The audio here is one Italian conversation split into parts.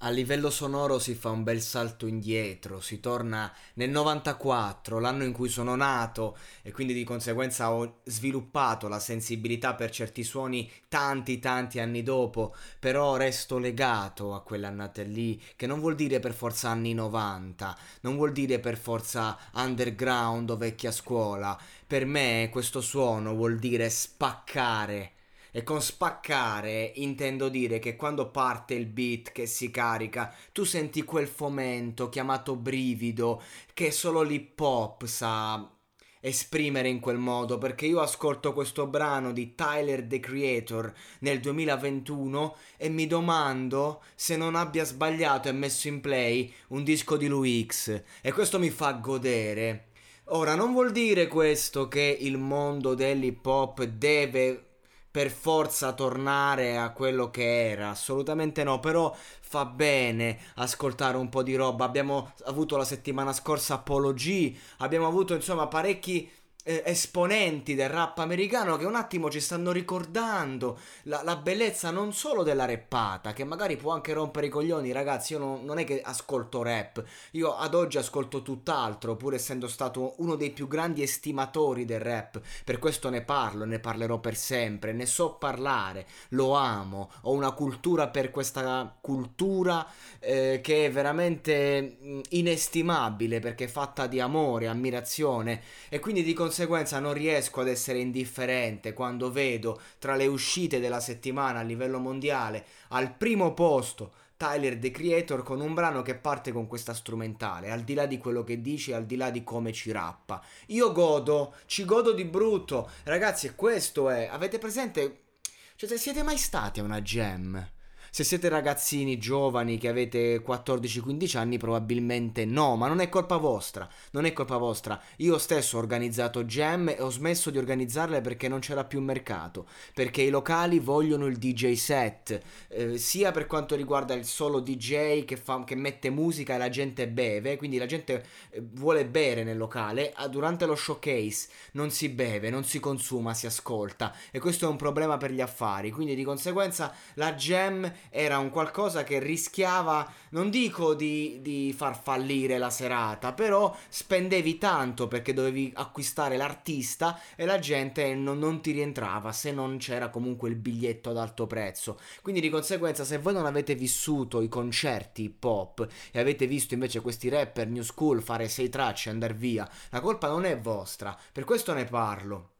A livello sonoro si fa un bel salto indietro, si torna nel 94, l'anno in cui sono nato e quindi di conseguenza ho sviluppato la sensibilità per certi suoni tanti tanti anni dopo, però resto legato a quell'annata lì, che non vuol dire per forza anni 90, non vuol dire per forza underground o vecchia scuola, per me questo suono vuol dire spaccare e con spaccare intendo dire che quando parte il beat che si carica, tu senti quel fomento chiamato brivido che solo l'hip hop sa esprimere in quel modo perché io ascolto questo brano di Tyler the Creator nel 2021 e mi domando se non abbia sbagliato e messo in play un disco di Louis X e questo mi fa godere. Ora non vuol dire questo che il mondo dell'hip hop deve per forza tornare a quello che era, assolutamente no, però fa bene ascoltare un po' di roba. Abbiamo avuto la settimana scorsa Apollo G, abbiamo avuto insomma parecchi eh, esponenti del rap americano che un attimo ci stanno ricordando la, la, bellezza non solo della rappata, che magari può anche rompere i coglioni, ragazzi. Io non, non, è che ascolto rap, io ad oggi ascolto tutt'altro, pur essendo stato uno dei più grandi estimatori del rap. Per questo ne parlo, ne parlerò per sempre, ne so parlare, lo amo, ho una cultura per questa cultura eh, che è veramente mm, inestimabile perché è fatta di amore, ammirazione e quindi di conseguenza conseguenza non riesco ad essere indifferente quando vedo tra le uscite della settimana a livello mondiale al primo posto Tyler The Creator con un brano che parte con questa strumentale, al di là di quello che dice, al di là di come ci rappa. Io godo, ci godo di brutto. Ragazzi, questo è. Avete presente? Cioè, se siete mai stati a una jam? Se siete ragazzini giovani che avete 14-15 anni probabilmente no, ma non è colpa vostra, non è colpa vostra. Io stesso ho organizzato jam e ho smesso di organizzarle perché non c'era più mercato, perché i locali vogliono il DJ set, eh, sia per quanto riguarda il solo DJ che, fa, che mette musica e la gente beve, quindi la gente eh, vuole bere nel locale, durante lo showcase non si beve, non si consuma, si ascolta e questo è un problema per gli affari, quindi di conseguenza la jam era un qualcosa che rischiava, non dico di, di far fallire la serata, però spendevi tanto perché dovevi acquistare l'artista e la gente non, non ti rientrava se non c'era comunque il biglietto ad alto prezzo. Quindi di conseguenza se voi non avete vissuto i concerti hip hop e avete visto invece questi rapper new school fare sei tracce e andare via, la colpa non è vostra, per questo ne parlo.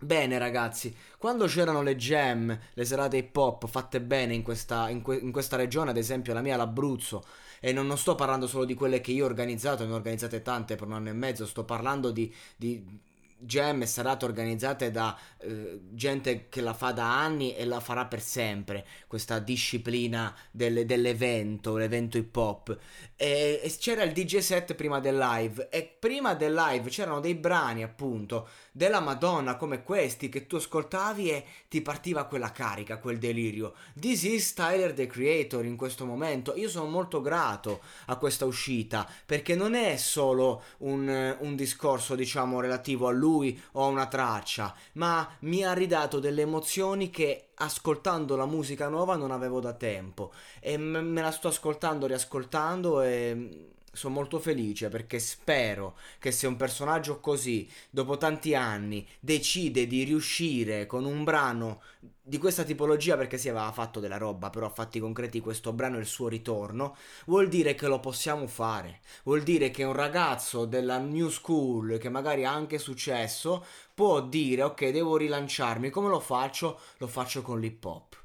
Bene ragazzi, quando c'erano le jam, le serate hip hop fatte bene in questa, in, que- in questa regione, ad esempio la mia l'Abruzzo, e non, non, sto parlando solo di quelle che io ho organizzato, ne ho organizzate tante per un anno e mezzo, sto parlando di, di jam e serate organizzate da eh, gente che la fa da anni e la farà per sempre, questa disciplina del, dell'evento, l'evento hip hop. E, e, c'era il DJ set prima del live e prima del live c'erano dei brani appunto della Madonna come questi che tu ascoltavi e ti partiva quella carica, quel delirio. This is Tyler the Creator in questo momento. Io sono molto grato a questa uscita perché non è solo un, un discorso diciamo relativo a lui lui o una traccia, ma mi ha ridato delle emozioni che ascoltando la musica nuova non avevo da tempo. E me la sto ascoltando, riascoltando e sono molto felice perché spero che se un personaggio così, dopo tanti anni, decide di riuscire con un brano di questa tipologia, perché si aveva fatto della roba, però a fatti concreti questo brano è il suo ritorno, vuol dire che lo possiamo fare. Vuol dire che un ragazzo della new school, che magari ha anche successo, può dire ok, devo rilanciarmi. Come lo faccio? Lo faccio con l'hip hop.